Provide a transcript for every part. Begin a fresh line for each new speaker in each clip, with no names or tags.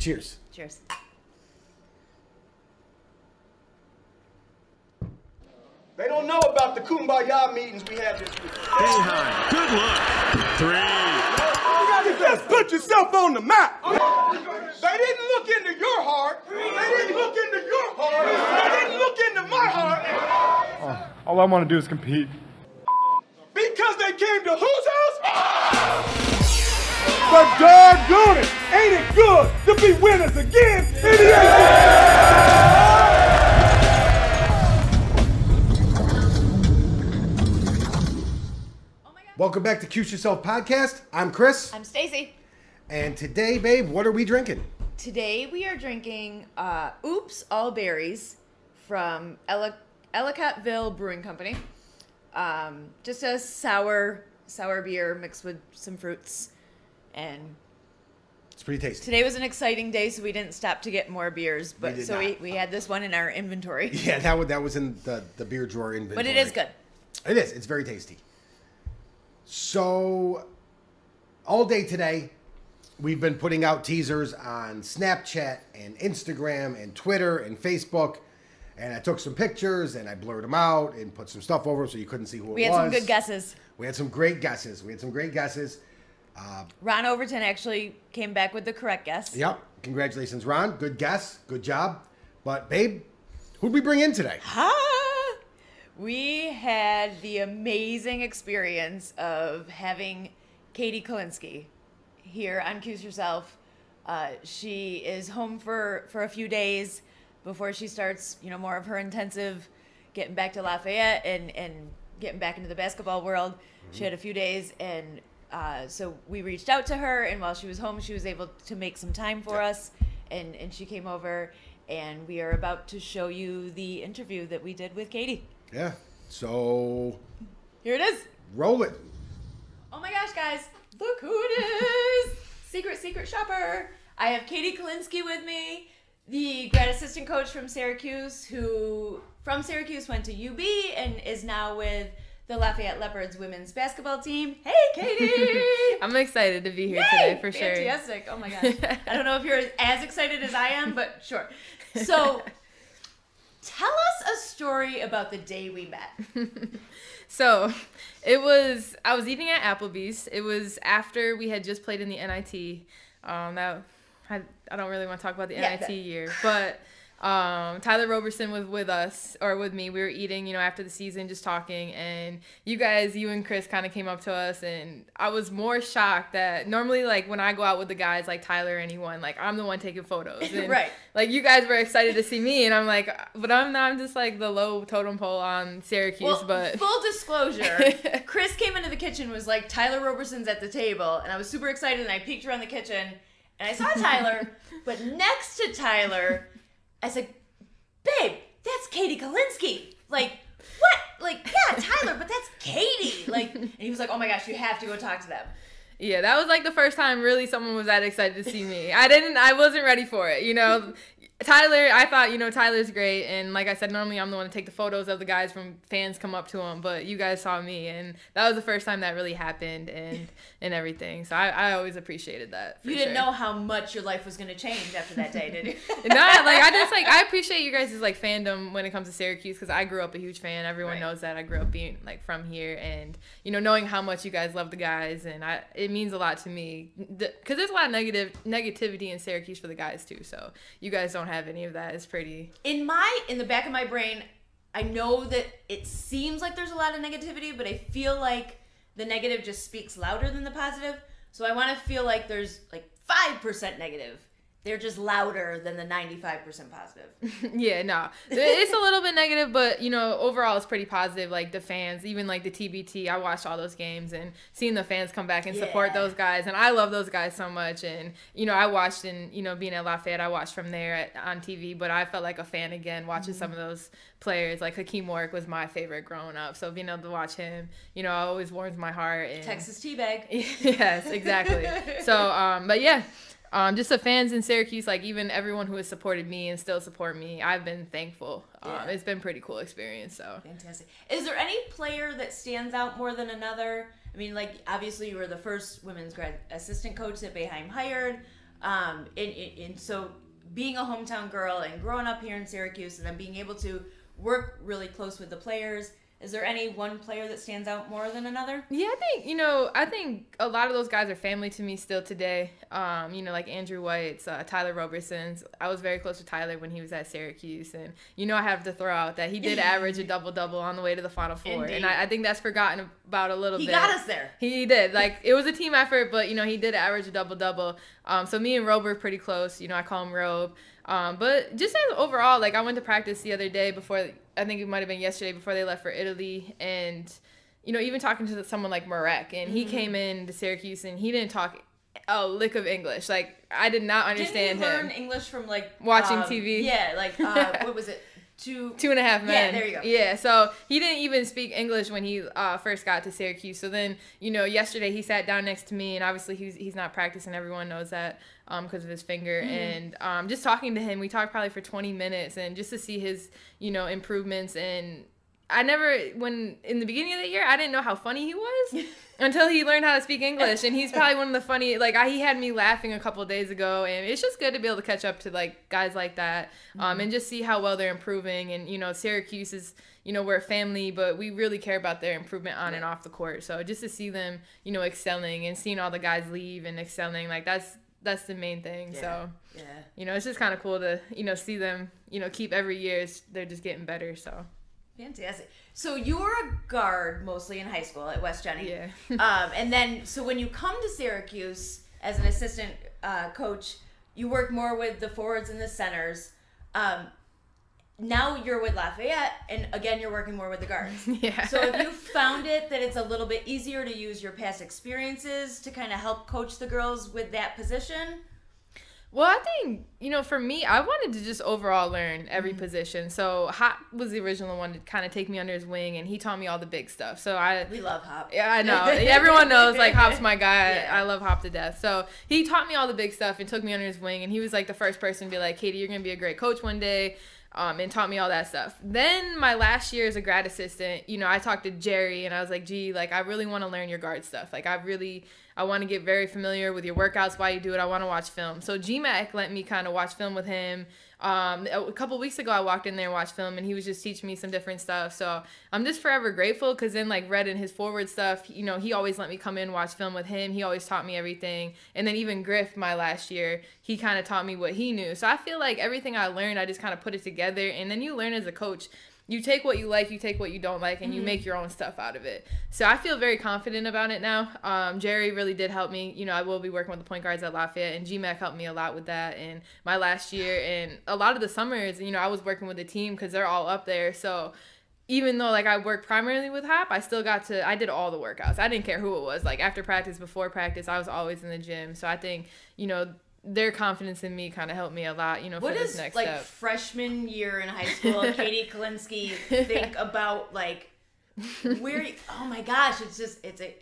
Cheers.
Cheers.
They don't know about the kumbaya meetings we had this week.
Behind. Good luck. Three.
You just put yourself on the map. They didn't look into your heart. They didn't look into your heart. They didn't look into my heart.
Oh, all I want to do is compete.
Because they came to whose house? But doggone it, ain't it good to be winners again in the ACC?
Welcome back to Cuse Yourself Podcast. I'm Chris.
I'm Stacy.
And today, babe, what are we drinking?
Today we are drinking uh, Oops All Berries from Ella- Ellicottville Brewing Company. Um, just a sour sour beer mixed with some fruits. And
It's pretty tasty.
today was an exciting day, so we didn't stop to get more beers. But
did
so we,
not.
we had this one in our inventory.
Yeah, that was, that was in the, the beer drawer inventory.
But it is good.
It is. It's very tasty. So, all day today, we've been putting out teasers on Snapchat and Instagram and Twitter and Facebook. And I took some pictures and I blurred them out and put some stuff over so you couldn't see who it was.
We had some good guesses.
We had some great guesses. We had some great guesses.
Ron Overton actually came back with the correct guess.
Yep. Congratulations, Ron. Good guess. Good job. But, babe, who'd we bring in today?
Ha! We had the amazing experience of having Katie Kalinsky here on Cuse Yourself. Uh, she is home for, for a few days before she starts, you know, more of her intensive getting back to Lafayette and, and getting back into the basketball world. She had a few days and uh, so we reached out to her and while she was home she was able to make some time for us and, and she came over and we are about to show you the interview that we did with Katie.
Yeah. So,
Here it is.
roll it.
Oh my gosh, guys, look who it is! secret, secret shopper. I have Katie Kalinsky with me, the grad assistant coach from Syracuse, who from Syracuse went to UB and is now with the Lafayette Leopards women's basketball team. Hey, Katie!
I'm excited to be here
Yay!
today for sure.
Fantastic. Oh my gosh. I don't know if you're as excited as I am, but sure. So, tell us a story about the day we met.
So, it was I was eating at Applebee's. It was after we had just played in the NIT. Um, that I, I don't really want to talk about the
Yeah,
NIT
that-
year, but um, Tyler Roberson was with us or with me. We were eating, you know, after the season, just talking, and you guys, you and Chris, kind of came up to us, and I was more shocked that normally, like when I go out with the guys, like Tyler or anyone, like I'm the one taking photos, and,
Right.
Like you guys were excited to see me, and I'm like, but I'm not. I'm just like the low totem pole on Syracuse,
Well,
but
full disclosure, Chris came into the kitchen was like Tyler Roberson's at the table, and I was super excited, and I peeked around the kitchen, and I saw Tyler, but next to Tyler, I said, "Babe, that's Katie Kalinsky." Like, what? Like, yeah, Tyler, but that's Katie. Like, and he was like, "Oh my gosh, you have to go talk to them."
Yeah, that was like the first time really someone was that excited to see me. I didn't I wasn't ready for it, you know. Tyler, I thought, you know, Tyler's great and like I said normally I'm the one to take the photos of the guys from fans come up to him, but you guys saw me and that was the first time that really happened and and everything. So I, I always appreciated that.
You didn't
sure.
know how much your life was going to change after that day, did you?
Not like I just like I appreciate you guys' like fandom when it comes to Syracuse because I grew up a huge fan. Everyone
Right.
knows that I grew up being like from here, and you know knowing how much you guys love the guys, and I it means a lot to me because there's a lot of negative negativity in Syracuse for the guys too. So you guys don't have any of that. Is pretty.
in my in the back of my brain i know that it seems like there's a lot of negativity but i feel like the negative just speaks louder than the positive. So i want to feel like there's like 5% negative they're just louder than the 95% positive
yeah, no, it's a little bit negative, but you know, overall it's pretty positive. Like the fans, even like the TBT, I watched all those games and seeing the fans come back and support
Yeah.
those guys, and I love those guys so much. And you know, I watched and you know, being at Lafayette, I watched from there at, on TV, but I felt like a fan again watching some of those players. Like Hakim Warrick was my favorite growing up, so being able to watch him, you know, always warms my heart. And
texas teabag
yes, exactly. so, um, but yeah, um, just the fans in Syracuse, like even everyone who has supported me and still support me, I've been thankful. Um, It's been a pretty cool experience. So,
fantastic is there any player that stands out more than another i mean like obviously you were the first women's grad assistant coach that Boeheim hired Um, and, and so being a hometown girl and growing up here in Syracuse and then being able to work really close with the players, is there any one player that stands out more than another?
Yeah, I think you know. I think a lot of those guys are family to me still today. Um, you know, like Andrew White's, uh, Tyler Roberson's. I was very close with Tyler when he was at Syracuse, and you know, I have to throw out that he did average a double double on the way to the Final Four,
Indeed.
and I, I think that's forgotten about a little
He
bit.
He got us there.
He did. Like it was a team effort, but you know he did average a double double. Um, so me and Robe are pretty close. You know I call him Robe. Um, but just as overall, like I went to practice the other day before. I think it might have been yesterday before they left for Italy, and you know even talking to someone like Marek, and he came in to Syracuse and he didn't talk a lick of English. Like I did not understand
him Didn't
him.
learn English from like
Watching
um,
TV?
Yeah, like uh, what was it? Two.
Two and a half men.
Yeah, there you go.
Yeah, so he didn't even speak English when he uh, first got to Syracuse. So then, you know, yesterday he sat down next to me, and obviously he's he's not practicing. Everyone knows that because of his finger.
Mm-hmm.
And um, just talking to him, we talked probably for 20 minutes, and just to see his you know improvements and. I never, when in the beginning of the year, I didn't know how funny he was until he learned how to speak English, and he's probably one of the funny. Like I, he had me laughing a couple days ago, and it's just good to be able to catch up to like guys like that, um, and just see how well they're improving. And you know, Syracuse is, you know, we're a family, but we really care about their improvement on and off the court. So just to see them, you know, excelling and seeing all the guys leave and excelling, like that's that's the main thing. So
Yeah.
you know, it's just kind of cool to you know see them, you know, keep every year. They're just getting better. So
Fantastic. So you were a guard mostly in high school at West Genny.
yeah.
um, and then, so when you come to Syracuse as an assistant uh, coach, you work more with the forwards and the centers. Um, now you're with Lafayette, and again, you're working more with the guards.
Yeah.
So have you found it that it's a little bit easier to use your past experiences to kind of help coach the girls with that position?
Well, I think, you know, for me, I wanted to just overall learn every
Mm-hmm.
position. So Hop was the original one to kind of take me under his wing and he taught me all the big stuff. So I
We love Hop.
yeah, I know. Everyone knows like Hop's my guy.
Yeah.
I love Hop to death. So he taught me all the big stuff and took me under his wing and he was like the first person to be like, Katie, you're gonna be a great coach one day. Um, and taught me all that stuff. Then my last year as a grad assistant, you know, I talked to Gerry and I was like, gee, like I really want to learn your guard stuff. Like I really I want to get very familiar with your workouts while you do it. I want to watch film. So GMAC let me kind of watch film with him. Um, a couple weeks ago, I walked in there and watched film, and he was just teaching me some different stuff. So I'm just forever grateful because then, like, Red and his forward stuff, you know, he always let me come in watch film with him. He always taught me everything. And then even Griff, my last year, he kind of taught me what he knew. So I feel like everything I learned, I just kind of put it together. And then you learn as a coach you take what you like, you take what you don't like, and you make your own stuff out of it. So I feel very confident about it now. Um, Gerry really did help me. You know, I will be working with the point guards at Lafayette, and GMAC helped me a lot with that. And my last year, and a lot of the summers, you know, I was working with the team because they're all up there. So even though like I worked primarily with Hop, I still got to I did all the workouts. I didn't care who it was. Like after practice, before practice, I was always in the gym. So I think you know their confidence in me kind of helped me a lot. You know,
What
for this next
like
step.
freshman year in high school Katie Kalinsky think about like where? You, oh my gosh, it's just it's a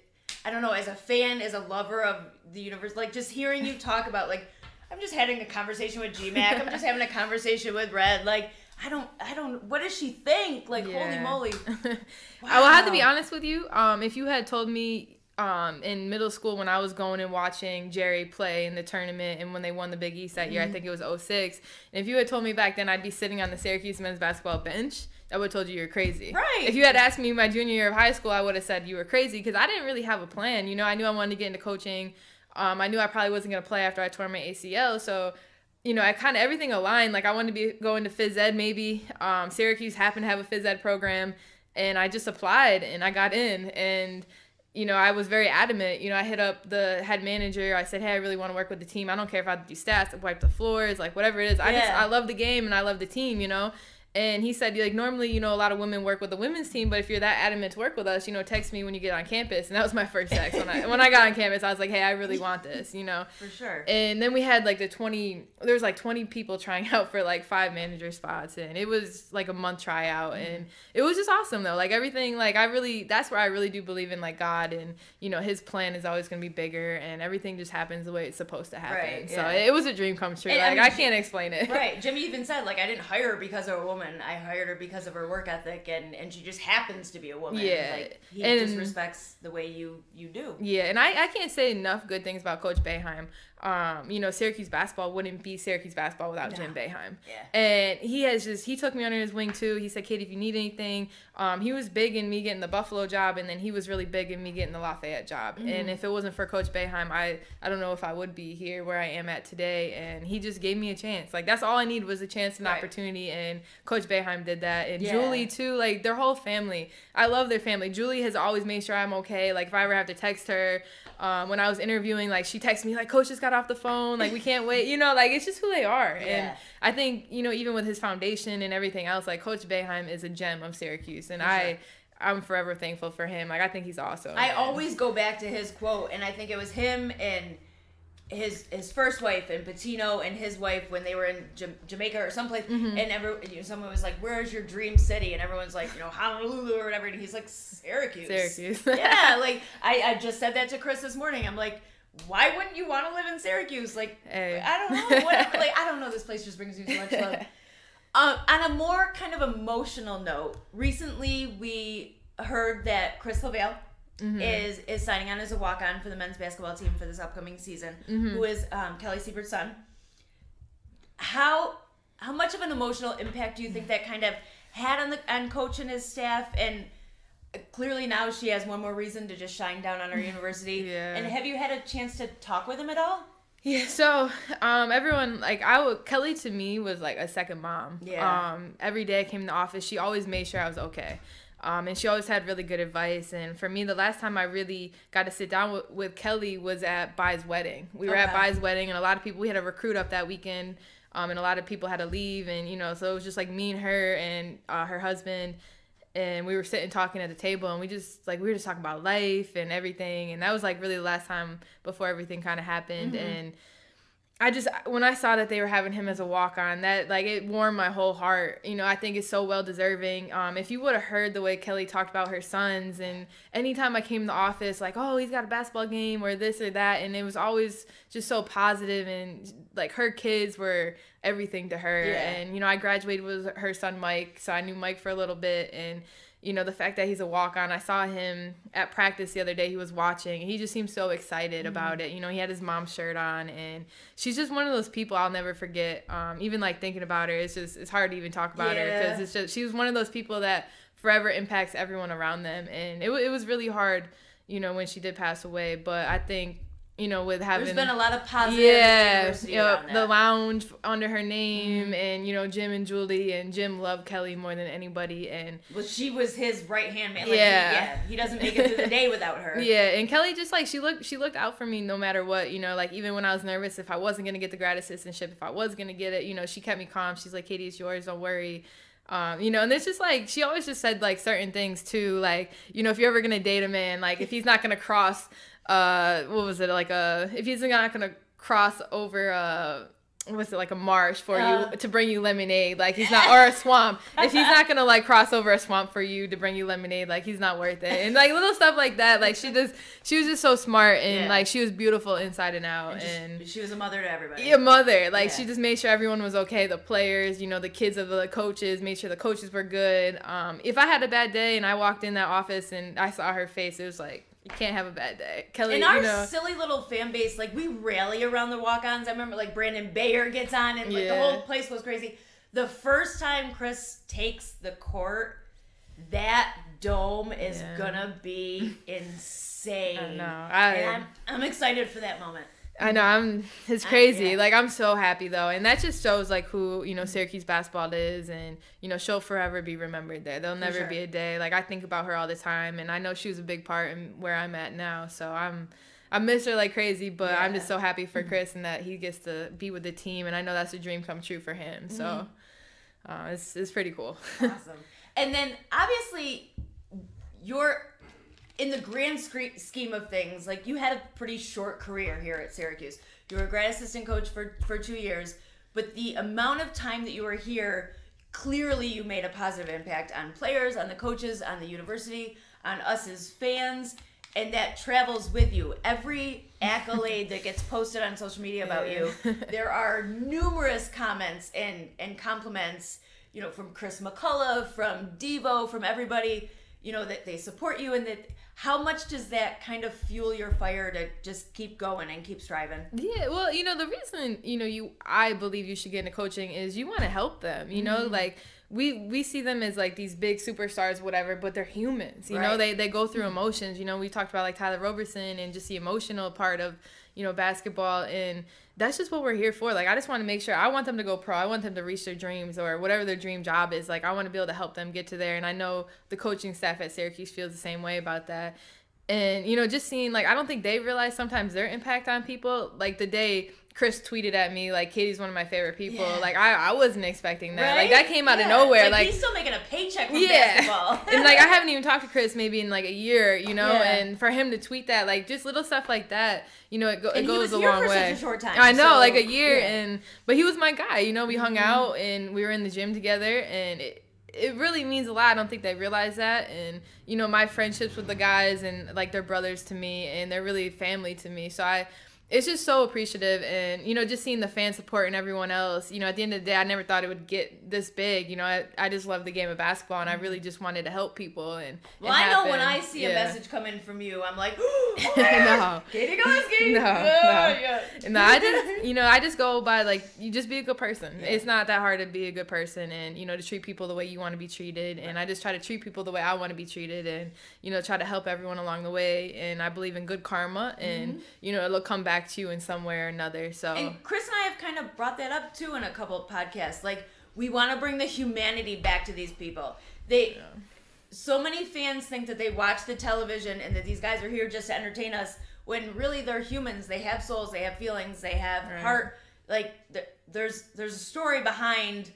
I don't know. As a fan, as a lover of the universe, like just hearing you talk about like I'm just having a conversation with GMAC. I'm just having a conversation with Red. Like I don't I don't. What does she think? Like holy
Yeah.
moly.
I will have to be honest with you. Um, if you had told me um, in middle school when I was going and watching Gerry play in the tournament and when they won the Big East that year,
Mm-hmm.
I think it was 06. And if you had told me back then I'd be sitting on the Syracuse men's basketball bench, I would have told you you're crazy.
Right.
If you had asked me my junior year of high school, I would have said you were crazy because I didn't really have a plan. You know, I knew I wanted to get into coaching. Um, I knew I probably wasn't going to play after I tore my ACL. So, you know, I kind of everything aligned. Like I wanted to be going to phys ed maybe. Um, Syracuse happened to have a phys ed program, and I just applied and I got in. And you know, I was very adamant. You know, I hit up the head manager. I said, "Hey, I really want to work with the team. I don't care if I have to do stats, wipe the floors, like whatever it is. I just I love the game and I love the team. You know." And he said, like, normally, you know, a lot of women work with the women's team, but if you're that adamant to work with us, you know, text me when you get on campus. And that was my first text. When I, when I got on campus, I was like, hey, I really want this, you know.
For sure.
And then we had like the 20, there was like 20 people trying out for like five manager spots. And it was like a month tryout. Mm-hmm. And it was just awesome though. Like everything, like I really, that's where I really do believe in like God and, you know, his plan is always going to be bigger and everything just happens the way it's supposed to happen.
Right, yeah.
so it was a dream come true.
And, I
like
mean,
I can't explain it.
right. Jimmy even said like I didn't hire her because of a woman. I hired her because of her work ethic and and she just happens to be a woman.
Yeah,
Like he
and-
just respects the way you you do.
Yeah, and I, I can't say enough good things about Coach Boeheim. Um, you know, Syracuse basketball wouldn't be Syracuse basketball without Jim Boeheim.
Yeah.
And he has just he took me under his wing too. He said, "Kate, if you need anything," um, he was big in me getting the Buffalo job, and then he was really big in me getting the Lafayette job.
Mm-hmm.
And if it wasn't for Coach Boeheim, I I don't know if I would be here where I am at today. And he just gave me a chance. Like that's all I needed was a chance and
Right.
opportunity. And Coach Boeheim did that. And
Yeah.
Julie too. Like their whole family. I love their family. Julie has always made sure I'm okay. Like if I ever have to text her. Um, when I was interviewing, like she texted me like, "Coach just got off the phone. Like we can't wait." You know, like it's just who they are.
Yeah.
And I think you know, even with his foundation and everything else, like Coach Boeheim is a gem of Syracuse, and I, I'm forever thankful for him. Like I think he's awesome.
I always go back to his quote, and I think it was him and his his first wife and Pitino and his wife when they were in Jam- Jamaica or someplace,
Mm-hmm.
and every you know, someone was like, "Where's your dream city?" And everyone's like, "You know, Honolulu or whatever," and he's like, "Syracuse."
Syracuse.
yeah, like I, I just said that to Chris this morning. I'm like. Why wouldn't you want to live in Syracuse? Like,
Hey.
I don't know. What, like, I don't know. This place just brings me so much love. Um, on a more kind of emotional note, recently we heard that Chris Lavelle is is signing on as a walk on for the men's basketball team for this upcoming season, who is um, Kelly Siebert's son. How how much of an emotional impact do you think that kind of had on the on coach and his staff and clearly now she has one more reason to just shine down on our university
Yeah.
and have you had a chance to talk with him at all
Yeah, so um, everyone like I would Kelly to me was like a second mom.
Yeah.
Um, every day I came to the office, she always made sure I was okay. Um, and she always had really good advice. And for me, the last time I really got to sit down with, with Kelly was at Baye's wedding. We were at
Okay.
Baye's wedding, and a lot of people we had a recruit up that weekend, um, and a lot of people had to leave, and you know, so it was just like me and her and uh, her husband and we were sitting talking at the table and we just like we were just talking about life and everything and that was like really the last time before everything kind of happened mm-hmm. and I just when I saw that they were having him as a walk on, that like it warmed my whole heart. You know, I think it's so well deserving. Um, if you would have heard the way Kelly talked about her sons, and anytime I came to the office, like, oh, he's got a basketball game or this or that, and it was always just so positive, and like her kids were everything to her.
Yeah.
And you know, I graduated with her son Mike, so I knew Mike for a little bit, and you know the fact that he's a walk on i saw him at practice the other day. He was watching and he just seemed so excited
Mm-hmm.
about it. You know he had his mom's shirt on and she's just one of those people i'll never forget um, even like thinking about her. It's just it's hard to even talk about her because it's just she was one of those people that forever impacts everyone around them and it, it was really hard you know when she did pass away. But i think you know with having
There's been a lot of positive
yeah, you know, the.
Mm-hmm.
lounge under her name, and you know Jim and Julie, and Jim loved Kelly more than anybody, and
Well, she was his right hand man. Like,
Yeah.
He, yeah. He doesn't make it through the day without her.
yeah, and Kelly just like she looked, she looked out for me no matter what, you know, like even when I was nervous if I wasn't gonna get the grad assistantship, if I was gonna get it, you know, she kept me calm. She's like, Katie, it's yours, don't worry. Um, you know, and it's just like she always just said like certain things too, like you know, if you're ever gonna date a man, like if he's not gonna cross, uh, what was it like a if he's not gonna cross over uh what's it like a marsh for
Uh.
you to bring you lemonade like he's not or a swamp if he's not gonna like cross over a swamp for you to bring you lemonade like he's not worth it and like little stuff like that like she just she was just so smart and
Yeah.
like she was beautiful inside and out
And just-
and
she was a mother to everybody.
a mother like she just made sure everyone was okay the players you know the kids of the coaches made sure the coaches were good um if i had a bad day and i walked in that office and i saw her face it was like you can't have a bad day kelly
In our
you know
silly little fan base, like we rally around the walk-ons. I remember like Brandon Bayer gets on, and like the whole place goes crazy. The first time Chris takes the court, that dome is
Yeah.
gonna be insane.
I know. I-
and I'm, I'm excited for that moment.
I know I'm. It's
I-
crazy.
yeah.
Like I'm so happy though, and that just shows like who you know Syracuse basketball is, and you know she'll forever be remembered there. There'll never
sure.
be a day like I think about her all the time, and I know she was a big part in where I'm at now. So I'm, I miss her like crazy, but I'm just so happy for Chris and that he gets to be with the team, and I know that's a dream come true for him. So,
Mm-hmm.
uh, it's it's pretty cool.
Awesome. And then obviously, you're in the grand scheme of things. Like you had a pretty short career here at Syracuse. You were a grad assistant coach for for two years, but the amount of time that you were here, clearly you made a positive impact on players, on the coaches, on the university, on us as fans. And that travels with you. Every accolade that gets posted on social media about you, there are numerous comments and, and compliments, you know, from Chris McCullough, from Devo, from everybody, you know, that they support you and that how much does that kind of fuel your fire to just keep going and keep striving?
Yeah, well, you know, the reason, you know, you I believe you should get into coaching is you want to help them, you know, mm-hmm. like we we see them as like these big superstars whatever, but they're humans. You know, they they go through mm-hmm. emotions, you know, we talked about like Tyler Roberson and just the emotional part of, you know, basketball and that's just what we're here for. Like I just want to make sure I want them to go pro. I want them to reach their dreams or whatever their dream job is. Like I want to be able to help them get to there and I know the coaching staff at Syracuse feels the same way about that and you know just seeing like i don't think they realize sometimes their impact on people like the day chris tweeted at me like katie's one of my favorite people
Yeah.
like I, I wasn't expecting that like that came out
Yeah.
of nowhere like,
he's still making a paycheck from
yeah
basketball.
and like i haven't even talked to chris maybe in like a year you know
Yeah.
and for him to tweet that like just little stuff like that you know it, go, it goes a long way
a short time,
i know
so,
like a year.
Mm-hmm.
and but he was my guy you know we hung out and we were in the gym together and it, it really means a lot. I don't think they realize that. And, you know, my friendships with the guys and like they're brothers to me and they're really family to me. So I, it's just so appreciative. And, you know, just seeing the fan support and everyone else, you know, at the end of the day, I never thought it would get this big. You know, I, I just love the game of basketball and I really just wanted to help people. And
well, I know when I see a message come in from you, I'm like,
No.
Katie.
No,
Yeah,
no.
yeah.
No, I just you know I just go by like you just be a good person. It's not that hard to be a good person, and you know to treat people the way you want to be treated. And I just try to treat people the way I want to be treated, and you know try to help everyone along the way. And I believe in good karma, and mm-hmm. you know it'll come back to you in some way or another. So
And Chris and I have kind of brought that up too in a couple of podcasts. Like we want to bring the humanity back to these people. They so many fans think that they watch the television and that these guys are here just to entertain us when really they're humans. They have souls, they have feelings, they have
Right.
heart. Like there's there's a story behind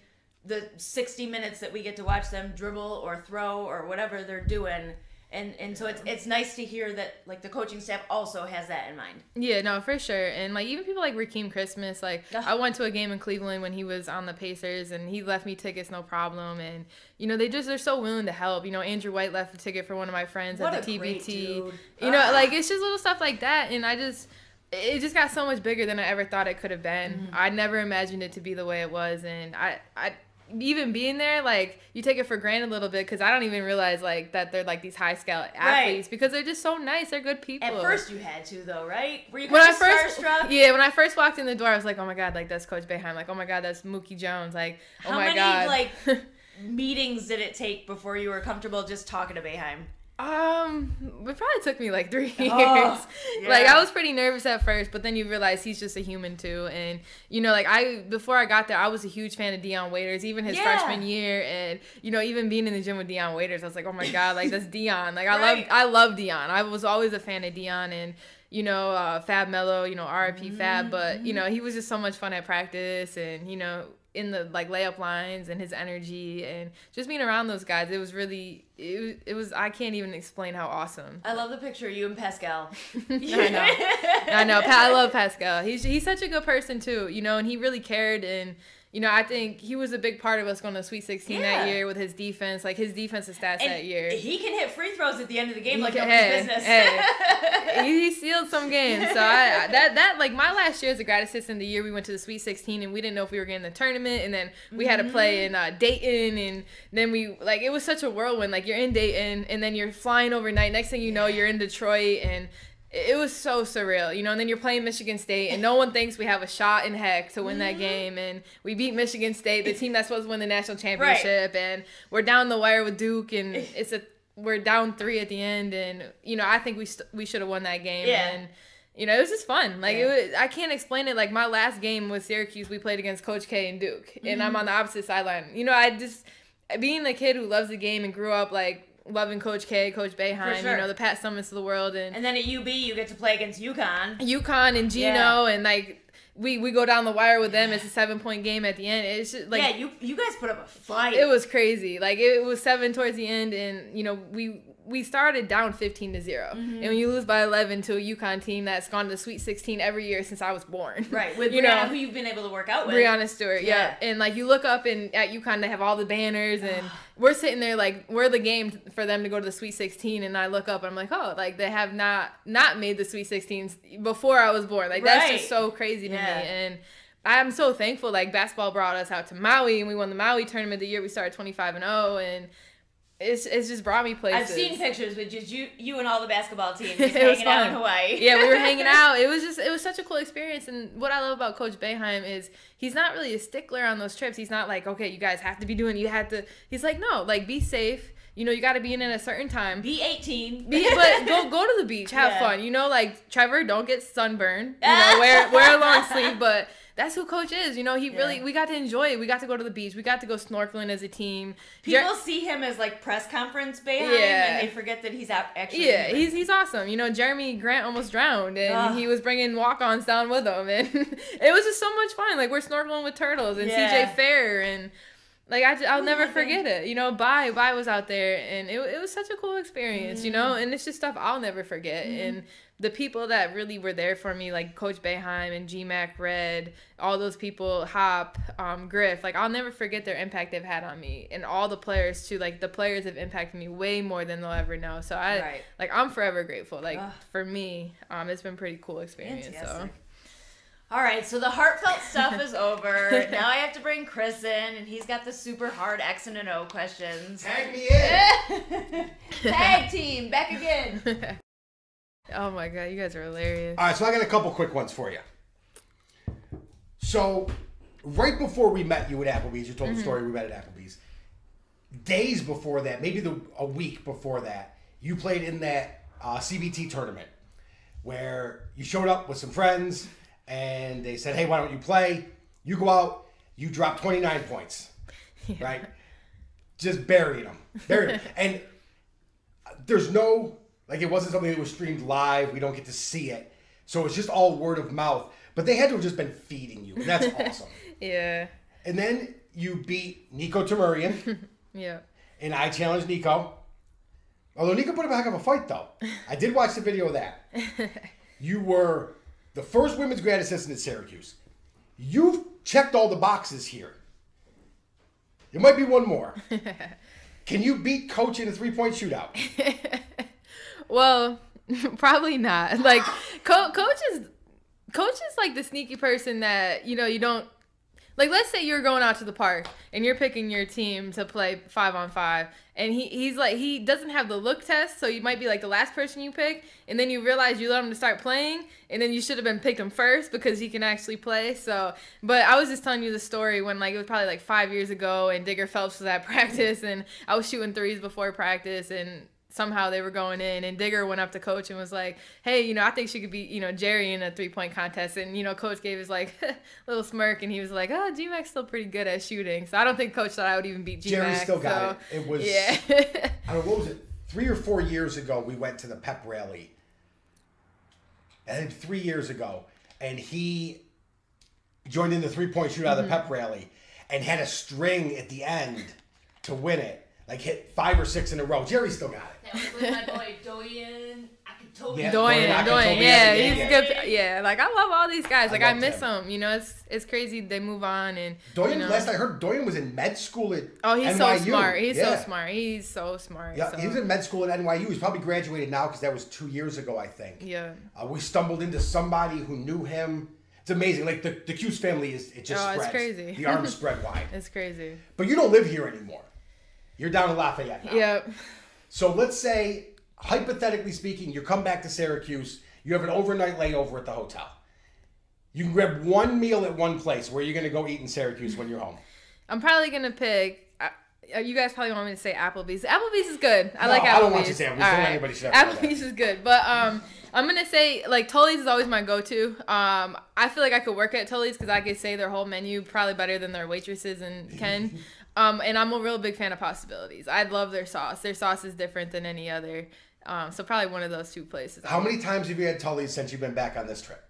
the 60 minutes that we get to watch them dribble or throw or whatever they're doing. And and so it's it's nice to hear that like the coaching staff also has that in mind.
Yeah, no, for sure. And like even people like Rakeem Christmas, like
Ugh.
I went to a game in Cleveland when he was on the Pacers and he left me tickets no problem and you know, they just they're so willing to help. You know, Andrew White left a ticket for one of my friends
What
at the TBT. You know, like it's just little stuff like that and I just it just got so much bigger than I ever thought it could have been.
Mm-hmm.
I never imagined it to be the way it was and I I even being there, like you take it for granted a little bit because I don't even realize like that they're like these high scale athletes because they're just so nice. They're good people.
At first you had to though, right? Were you
when I first
starstruck?
yeah, when I first walked in the door, I was like, oh my god, like that's Coach Boeheim. Like oh my god, that's Mookie Jones. Like oh
How
my
many
god.
like meetings did it take before you were comfortable just talking to Boeheim?
Um, it probably took me like three years.
Oh,
Like. I was pretty nervous at first, but then you realize he's just a human too. And you know, like I before I got there, I was a huge fan of Dion Waiters, even his
Yeah.
freshman year, and you know, even being in the gym with Dion Waiters, I was like, oh my god, like that's Dion. Like I
Right.
love I love Dion. I was always a fan of Dion and. You know, uh, Fab Melo, you know, RIP Fab, but you know, he was just so much fun at practice, and you know, in the like layup lines and his energy, and just being around those guys, it was really, it, was- it was. I can't even explain how awesome.
I love the picture of you and Paschal.
I know. I know. I love Paschal. He's he's such a good person too, you know, and he really cared and you know, I think he was a big part of us going to Sweet 16 that year with his defense, like his defensive stats
And
that year.
he can hit free throws at the end of the game
He
like
can- hey,
business.
hey. he, he sealed some games. So I, I- that that like my last year as a grad assistant, the year we went to the Sweet 16 and we didn't know if we were getting the tournament, and then we had to play in uh, Dayton, and then we like it was such a whirlwind. Like you're in Dayton, and then you're flying overnight. Next thing you know, you're in Detroit, and it was so surreal, you know. And then you're playing Michigan State, and no one thinks we have a shot in heck to win that game. And we beat Michigan State, the team that's supposed to win the national championship, and we're down the wire with Duke, and it's a we're down three at the end, and you know I think we st- we should have won that game.
Yeah.
And you know it was just fun. Like
Yeah.
it was, I can't explain it. Like my last game with Syracuse, we played against Coach K and Duke, and
Mm-hmm.
I'm on the opposite sideline. You know I just being the kid who loves the game and grew up like loving Coach K, Coach Boeheim,
sure.
you know the Pat Summitts of the world, and
and then at UB you get to play against UConn.
UConn and Geno,
Yeah.
and like we we go down the wire with them. It's a seven point game at the end. It's just like
yeah, you you guys put up a fight.
it was crazy. Like it was seven towards the end, and you know we we started down fifteen to 0
Mm-hmm.
and when you lose by eleven to a UConn team that's gone to the Sweet Sixteen every year since I was born,
right with
you
Breanna,
know
who you've been able to work out with.
Breanna Stewart, yeah.
Yeah.
And like you look up and at UConn they have all the banners and we're sitting there like we're the game for them to go to the Sweet 16 and I look up and I'm like, "Oh, like they have not not made the Sweet 16s before I was born." Like that's just so crazy to
Yeah.
me and I'm so thankful like basketball brought us out to Maui and we won the Maui tournament the year we started 25 and 0 and it's it's just brought me places.
I've seen pictures with just you, you and all the basketball team just hanging out in. Hawaii.
yeah, we were hanging out. It was just it was such a cool experience. And what I love about Coach Boeheim is he's not really a stickler on those trips. He's not like, okay, you guys have to be doing. You had to. He's like, no, like be safe. You know, you got to be in at a certain time.
Be 18.
Be, but go go to the beach, have
Yeah.
fun. You know, like Trevor, don't get sunburned. You know, wear wear a long sleeve. But that's who Coach is. You know, he really we got to enjoy it. We got to go to the beach. We got to go snorkeling as a team.
People
Jer-
see him as like press conference behind,
Yeah.
and they forget that he's out actually.
Yeah,
human.
he's he's awesome. You know, Jerami Grant almost drowned, and
Ugh.
he was bringing walk-ons down with him, and it was just so much fun. Like we're snorkeling with turtles and
Yeah.
CJ Fair, and like I, I'll never
love it.
forget it. You know, Bye Bye was out there, and it, it was such a cool experience. You
Mm.
know, and it's just stuff I'll never forget.
Mm-hmm.
And the people that really were there for me, like Coach Boeheim and GMAC Red, all those people, Hop, um, Griff, like I'll never forget their impact they've had on me, and all the players too. Like the players have impacted me way more than they'll ever know. So I,
Right.
like, I'm forever grateful. Like
Ugh.
for me, um, it's been a pretty cool experience. So
All right, so the heartfelt stuff is over. now I have to bring Chris in, and he's got the super hard X and an O questions.
Tag me in.
Tag team, back again.
Oh my god, you guys are hilarious.
All right, so I got a couple quick ones for you. So, right before we met you at Applebee's, you told
Mm-hmm.
the story we met at Applebee's. Days before that, maybe the a week before that, you played in that uh, CBT tournament where you showed up with some friends and they said, "Hey, why don't you play?" You go out, you drop 29 points, right? Just burying them, burying them, and there's no like it wasn't something that was streamed live. We don't get to see it, so it's just all word of mouth. But they had to have just been feeding you. and That's awesome.
Yeah,
And then you beat Nico Tamurian,
yeah.
and I challenged Nico. Although Nico put up a heck of a fight, though. I did watch the video of that. You were the first women's grad assistant at Syracuse. You've checked all the boxes here. There might be one more. Can you beat coach in a three point shootout?
Well, probably not. Like, co- coach is coach is like the sneaky person that you know you don't like. Let's say you're going out to the park and you're picking your team to play five on five, and he he's like he doesn't have the look test, so you might be like the last person you pick, and then you realize you let him to start playing, and then you should have been picked him first because he can actually play. So, but I was just telling you the story when like it was probably like five years ago, and Digger Phelps was at practice, and I was shooting threes before practice, and somehow they were going in and Digger went up to coach and was like, Hey, you know, I think she could be, you know, Gerry in a three point contest and you know, coach gave his like little smirk and he was like, Oh, G Mac's still pretty good at shooting. So I don't think coach thought I would even beat G Gerry
still got
so,
it. It was
Yeah.
I don't know, what was it? Three or four years ago, we went to the pep rally. I think three years ago, and he joined in the three point shootout of the mm-hmm. pep rally and had a string at the end to win it. Like hit five or six in a row. Gerry still got it.
That was with my boy Doyen Akitobi.
Yeah.
Doyen,
Doyen
Doyen, yeah,
yeah,
he's
yeah.
good. Yeah, like I love all these guys. Like I,
loved
miss
him.
them. You know, it's it's crazy they move on and
Doyen,
you know.
last I heard, Doyen was in med school at
Oh, he's
NYU.
so smart. He's
Yeah.
so smart. He's so smart.
Yeah,
so.
he was in med school at NYU. He's probably graduated now because that was two years ago, I think.
Yeah.
Uh, we stumbled into somebody who knew him. It's amazing. Like the the Cuse family is it just
Oh, it's crazy.
The arms spread wide.
It's crazy.
But you don't live here anymore. You're down in Lafayette now.
Yep.
So let's say, hypothetically speaking, you come back to Syracuse. You have an overnight layover at the hotel. You can grab one meal at one place. Where are you going to go eat in Syracuse when you're home?
I'm probably gonna pick. Uh, you guys probably want me to say Applebee's. Applebee's is good. I
No,
like Applebee's.
I don't want you to say Applebee's. Don't
All
let
right.
anybody say Applebee's.
Applebee's is good, but um, I'm gonna say like Tully's is always my go-to. Um, I feel like I could work at Tully's because I could say their whole menu probably better than their waitresses and can. Um, and I'm a real big fan of Pastabilities. I love their sauce. Their sauce is different than any other. Um, so probably one of those two places.
How many times have you had Tully's since you've been back on this trip?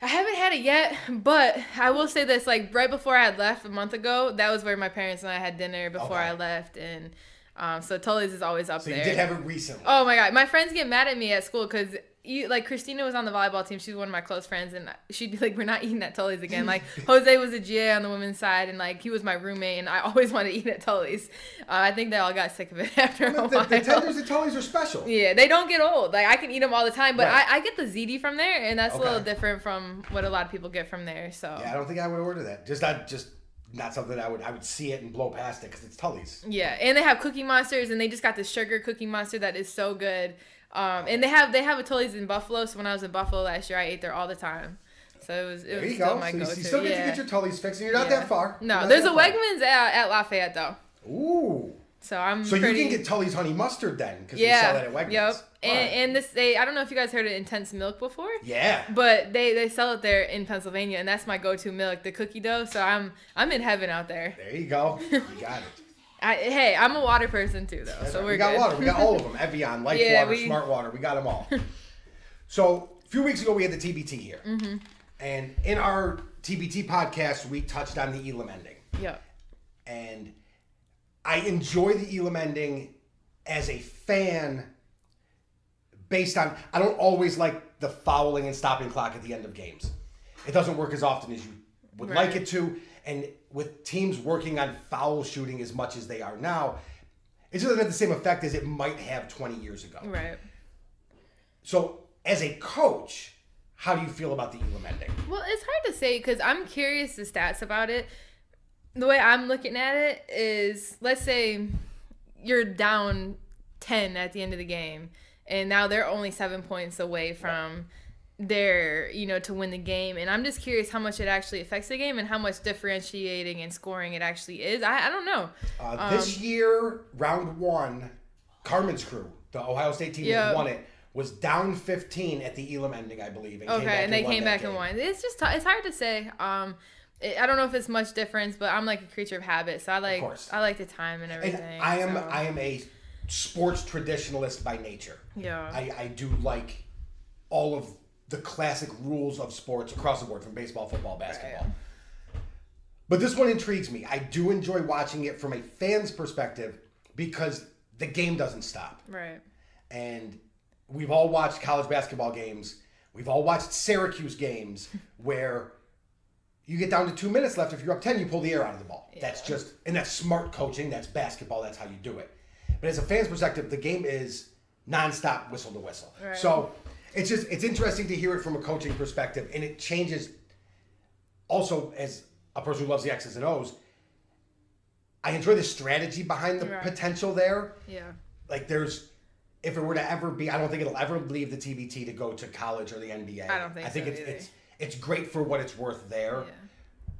I haven't had it yet, but I will say this: like right before I had left a month ago, that was where my parents and I had dinner before
Okay.
I left, and um, so Tully's is always up
So
there.
you did have it recently.
oh my god, my friends get mad at me at school because you like Christina was on the volleyball team. She's one of my close friends, and she'd be like, "We're not eating at Tully's again." Like Jose was a GA on the women's side, and like he was my roommate, and I always wanted to eat at Tully's. Uh, I think they all got sick of it after a
the,
while.
the tenders at Tully's are special.
Yeah, they don't get old. Like I can eat them all the time, but
Right.
I, I get the ziti from there, and that's a little different from what a lot of people get from there. So
Yeah, I don't think I would order that. Just not just not something I would I would see it and blow past it because it's Tully's.
Yeah, and they have Cookie Monsters, and they just got this sugar Cookie Monster that is so good. Um, and they have they have a Tully's in Buffalo. So when I was in Buffalo last year, I ate there all the time. So it was it
There
was
you
still
go.
my
So
go-to.
you still get
yeah.
to get your Tully's fix, and you're not
Yeah.
that far.
No, there's a. Wegmans at, at Lafayette though.
Ooh.
So I'm
So
pretty.
you can get Tully's honey mustard then because
yeah.
you sell that at Wegmans.
Yep. And,
Alright.
and this they I don't know if you guys heard of intense milk before.
yeah.
But they, they sell it there in Pennsylvania, and that's my go-to milk, the cookie dough. So I'm I'm in heaven out there.
There you go. You got it.
I, hey, I'm a water person too, though.
That's
so
right.
we're
we got
good.
water. We got all of them. Evian, Life
Yeah,
Water,
we-
Smart Water. We got them all. so a few weeks ago, we had the TBT here.
Mm-hmm.
And in our TBT podcast, we touched on the Elam ending.
Yeah.
And I enjoy the Elam ending as a fan based on, I don't always like the fouling and stopping clock at the end of games. It doesn't work as often as you would like it to. And with teams working on foul shooting as much as they are now, it doesn't have the same effect as it might have 20 years ago.
Right.
So, as a coach, how do you feel about the Elam ending?
Well, it's hard to say because I'm curious the stats about it. The way I'm looking at it is, let's say you're down ten at the end of the game, and now they're only seven points away from their, you know, to win the game. And I'm just curious how much it actually affects the game and how much differentiating and scoring it actually is. I, I don't know.
Uh, this year, round one, Carmen's crew, the Ohio State team
Yeah.
that won it, was down 15 at the Elam ending, I believe. And
Okay,
came back
and they came back
game.
and won. It's just t- it's hard to say. Um, it, I don't know if it's much difference, but I'm like a creature of habit, so I like. I like the time and
And
everything.
I am
so,
I am a sports traditionalist by nature.
yeah.
I, I do like all of the classic rules of sports across the board, from baseball, football, basketball. But this one intrigues me. I do enjoy watching it from a fan's perspective because the game doesn't stop.
right.
and we've all watched college basketball games. We've all watched Syracuse games where you get down to two minutes left. If you're up 10, you pull the air out of the ball. That's just, and that's smart coaching. That's basketball. That's how you do it. But as a fan's perspective, the game is nonstop whistle to whistle.
Right.
So it's just, it's interesting to hear it from a coaching perspective. And it changes also as a person who loves the X's and O's. I enjoy the strategy behind the
Right.
potential there
Yeah.
like there's if it were to ever be I don't think it'll ever leave the TBT to go to college or the NBA.
I don't think
I think
so
it's
either.
it's it's great for what it's worth there.
Yeah.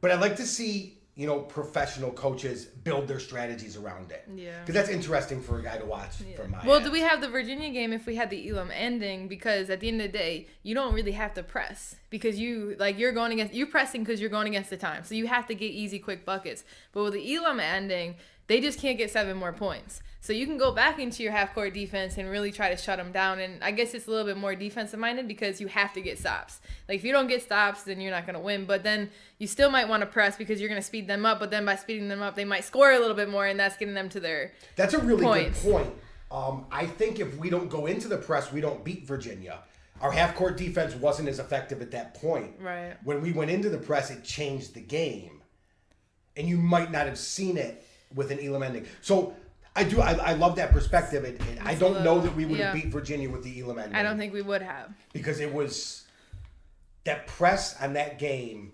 But I'd like to see, you know, professional coaches build their strategies around it.
Yeah.
Cuz that's interesting for a guy to watch from my
Well,
end.
do we have the Virginia game if we had the Elam ending? Because at the end of the day, you don't really have to press because you like you're going against you're pressing because you're going against the time, so you have to get easy, quick buckets. But with the Elam ending, they just can't get seven more points. So you can go back into your half court defense and really try to shut them down. And I guess it's a little bit more defensive minded because you have to get stops. Like if you don't get stops, then you're not going to win. But then you still might want to press because you're going to speed them up. But then by speeding them up, they might score a little bit more, and that's getting them to their
That's a really
points.
good point. Um, I think if we don't go into the press, we don't beat Virginia. Our half court defense wasn't as effective at that point.
Right.
When we went into the press, it changed the game. And you might not have seen it with an Elam ending. So I do I, I love that perspective. And, and I don't know that we would have
yeah.
beat Virginia with the Elam ending.
I don't think we would have.
because it was that press on that game,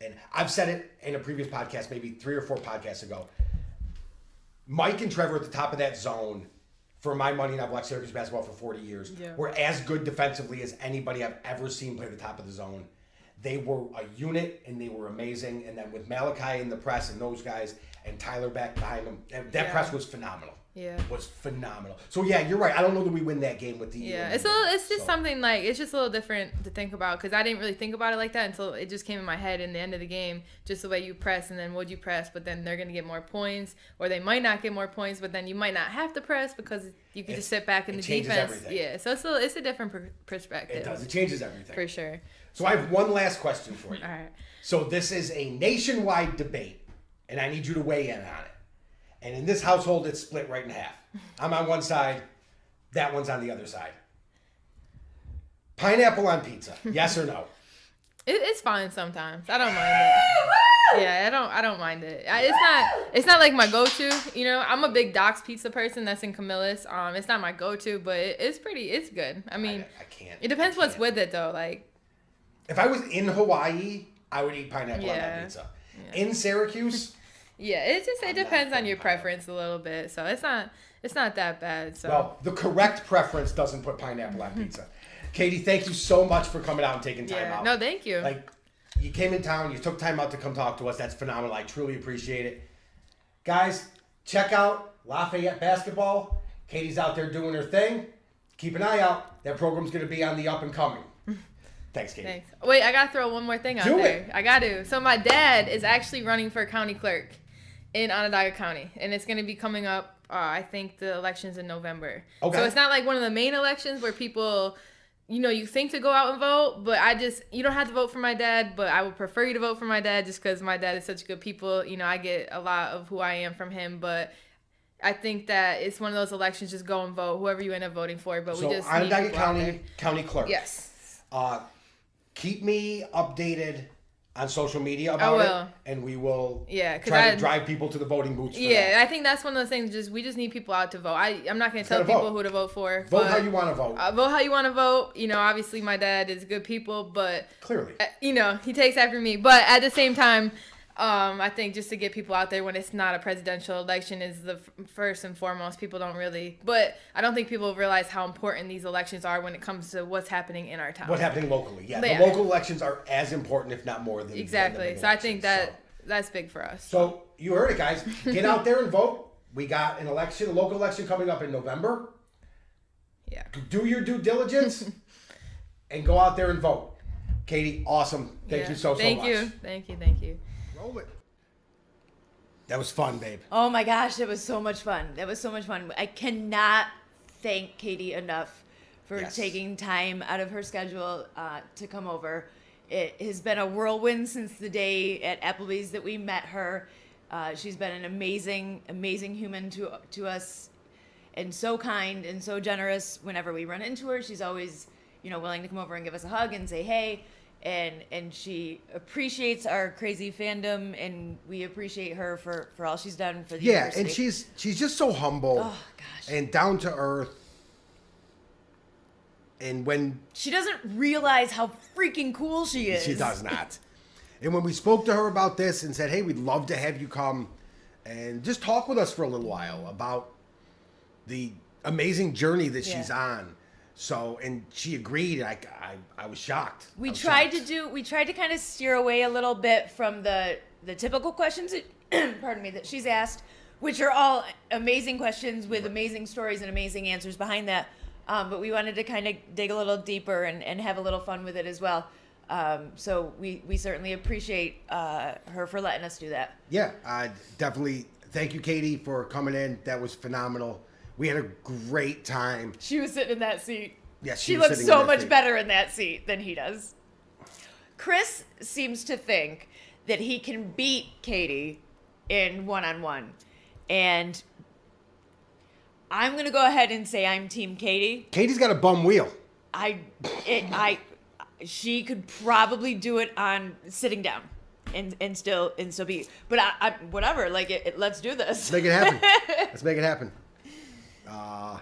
and I've said it in a previous podcast, maybe three or four podcasts ago. Mike and Trevor at the top of that zone, for my money, and I've watched Syracuse basketball for 40 years,
Yeah.
were as good defensively as anybody I've ever seen play the top of the zone. They were a unit and they were amazing. And then with Malachi in the press and those guys and Tyler back behind them, that that
Yeah.
press was phenomenal.
Yeah.
Was phenomenal. So yeah, you're right. I don't know that we win that game with the
Yeah, it's a little, it's just
So-
something like it's just a little different to think about because I didn't really think about it like that until it just came in my head in the end of the game. Just the way you press and then would you press, but then they're gonna get more points, or they might not get more points, but then you might not have to press because you can
It-
just sit back in
it
the
changes
defense.
everything.
Yeah, so it's a it's a different per- perspective.
It does. It changes everything.
for sure.
So I have one last question for you.
All right.
So this is a nationwide debate, and I need you to weigh in on it. And in this household, it's split right in half. I'm on one side, that one's on the other side. Pineapple on pizza, yes or no?
It, it's fine sometimes. I don't mind it. Yeah, I don't. I don't mind it. I, it's not. It's not like my go-to. You know, I'm a big Doc's Pizza person. That's in Camillus. Um, it's not my go-to, but it, it's pretty. It's good. I mean,
I, I can't.
it depends what's
can't.
with it though. Like,
If I was in Hawaii I would eat pineapple on that
Yeah.
pizza. In Syracuse,
Yeah, it just it
I'm
depends on your preference a little bit. So it's not it's not that bad. So
well, the correct preference doesn't put pineapple on pizza. Katie, thank you so much for coming out and taking time
yeah.
out.
No, thank you.
Like, you came in town, you took time out to come talk to us. That's phenomenal. I truly appreciate it. Guys, check out Lafayette Basketball. Katie's out there doing her thing. Keep an eye out. That program's going to be on the up and coming. Thanks, Katie.
Thanks. Wait, I gotta throw one more thing out
Do
there.
it.
I got to. So my dad is actually running for county clerk in Onondaga County, and it's gonna be coming up. Uh, I think the election's in November.
Okay.
So it's not like one of the main elections where people, you know, you think to go out and vote, but I just you don't have to vote for my dad, but I would prefer you to vote for my dad just because my dad is such good people. You know, I get a lot of who I am from him, but. I think that it's one of those elections. Just go and vote, whoever you end up voting for. But
So,
we just
Onondaga. County County Clerk.
Yes.
Uh, keep me updated on social media about it, and we will
yeah
try
I-
to drive people to the voting booths. For
Yeah,
that.
I think that's one of those things. Just we just need people out to vote. I I'm not gonna tell people
vote.
who to vote for.
vote how you want to vote.
Uh, vote how you want to vote. You know, obviously my dad is good people, but
Clearly.
uh, you know he takes after me. But at the same time, um, I think just to get people out there when it's not a presidential election is the f- first and foremost. People don't really, but I don't think people realize how important these elections are when it comes to what's happening in our town.
What's happening locally? Yeah,
Yeah.
the local elections are as important, if not more, than
exactly. So I think that
so.
that's big for us.
So you heard it, guys. Get out there and vote. We got an election, a local election coming up in November.
Yeah.
Do your due diligence and go out there and vote. Katie, awesome. Thank
Yeah.
you so so
Thank
much.
Thank you. Thank you. Thank you.
Roll it. That was fun, babe.
Oh my gosh, that was so much fun. That was so much fun. I cannot thank Katie enough for
Yes.
taking time out of her schedule uh, to come over. It has been a whirlwind since the day at Applebee's that we met her. Uh, she's been an amazing, amazing human to to us, and so kind and so generous. Whenever we run into her, she's always, you know, willing to come over and give us a hug and say hey. And and she appreciates our crazy fandom, and we appreciate her for for all she's done for the
Yeah, and she's she's just so humble
Oh gosh.
and down to earth. And when
She doesn't realize how freaking cool she is.
She does not. And when we spoke to her about this and said, "Hey, we'd love to have you come and just talk with us for a little while about the amazing journey that she's on," so and she agreed. I, I, I was shocked.
We
was
tried
shocked.
to do. We tried to kind of steer away a little bit from the the typical questions. That, pardon me. That she's asked, which are all amazing questions with amazing stories and amazing answers behind that. Um, but we wanted to kind of dig a little deeper and, and have a little fun with it as well. Um, so we, we certainly appreciate uh, her for letting us do that.
Yeah, I definitely thank you, Katie, for coming in. That was phenomenal. We had a great time.
She was sitting in that seat.
Yeah, she
she
was
looks so much
seat.
better in that seat than he does. Chris seems to think that he can beat Katie in one on one. And I'm going to go ahead and say I'm Team Katie.
Katie's got a bum wheel.
I, it, I, she could probably do it on sitting down. And, and still and still be but I, I whatever like it, it, let's do this
Let's make it happen. Let's make it happen. Uh,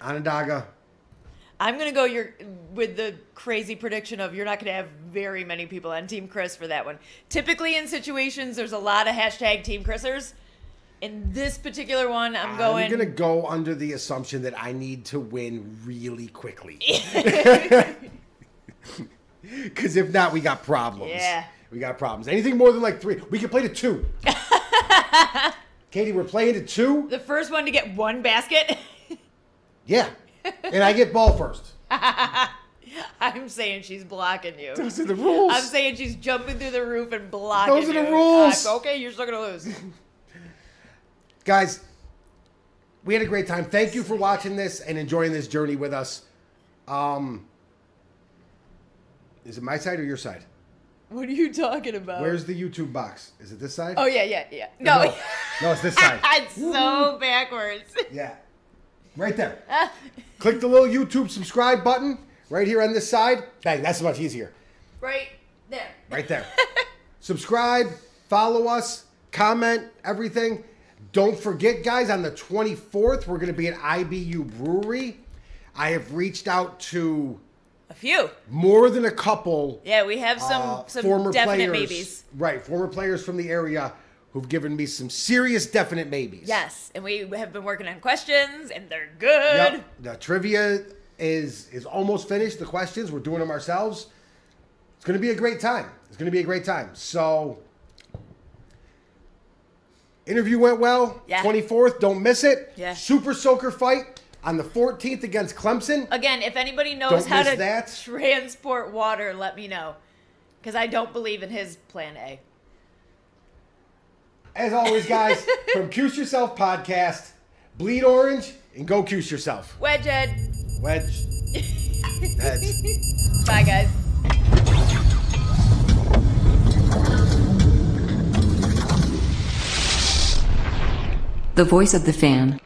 Onondaga,
I'm gonna go your with the crazy prediction of you're not gonna have very many people on Team Chris for that one. Typically in situations there's a lot of hashtag Team Chrisers. In this particular one, I'm going.
I'm gonna go under the assumption that I need to win really quickly. Because if not, we got problems.
Yeah.
We got problems. Anything more than like three, we can play to two. Katie, we're playing to two.
the first one to get one basket.
Yeah, and I get ball first.
I'm saying she's blocking you.
Those are the rules.
I'm saying she's jumping through the roof and blocking you.
Those are the
you.
rules.
Uh, okay, you're still gonna lose.
Guys, we had a great time. Thank you for watching this and enjoying this journey with us. Um, is it my side or your side?
What are you talking about?
Where's the YouTube box? Is it this side?
Oh yeah, yeah, yeah. No,
no, no, it's this side.
it's so backwards.
Yeah. Right there. Click the little YouTube subscribe button right here on this side. Bang, that's much easier.
right there.
Right there. subscribe, follow us, comment, everything. Don't forget, guys, on the 24th, we're going to be at IBU Brewery. I have reached out to
A few.
more than a couple
Yeah, we have some
uh,
some
former
definite
players,
maybes.
right? Former players from the area who've given me some serious definite maybes.
Yes, and we have been working on questions, and they're good.
Yep. The trivia is is almost finished. The questions we're doing them ourselves. It's going to be a great time. It's going to be a great time. So, interview went well.
Yeah.
Twenty fourth, don't miss it.
Yeah.
Super Soaker fight on the fourteenth against Clemson.
Again, if anybody knows
Don't
how
miss
to
that.
transport water, let me know, because I don't believe in his plan A.
As always, guys, from Cuse Yourself podcast, bleed orange and go cuse yourself.
Wedge Ed.
Wedge. Heads.
Bye, guys.
The voice of the fan.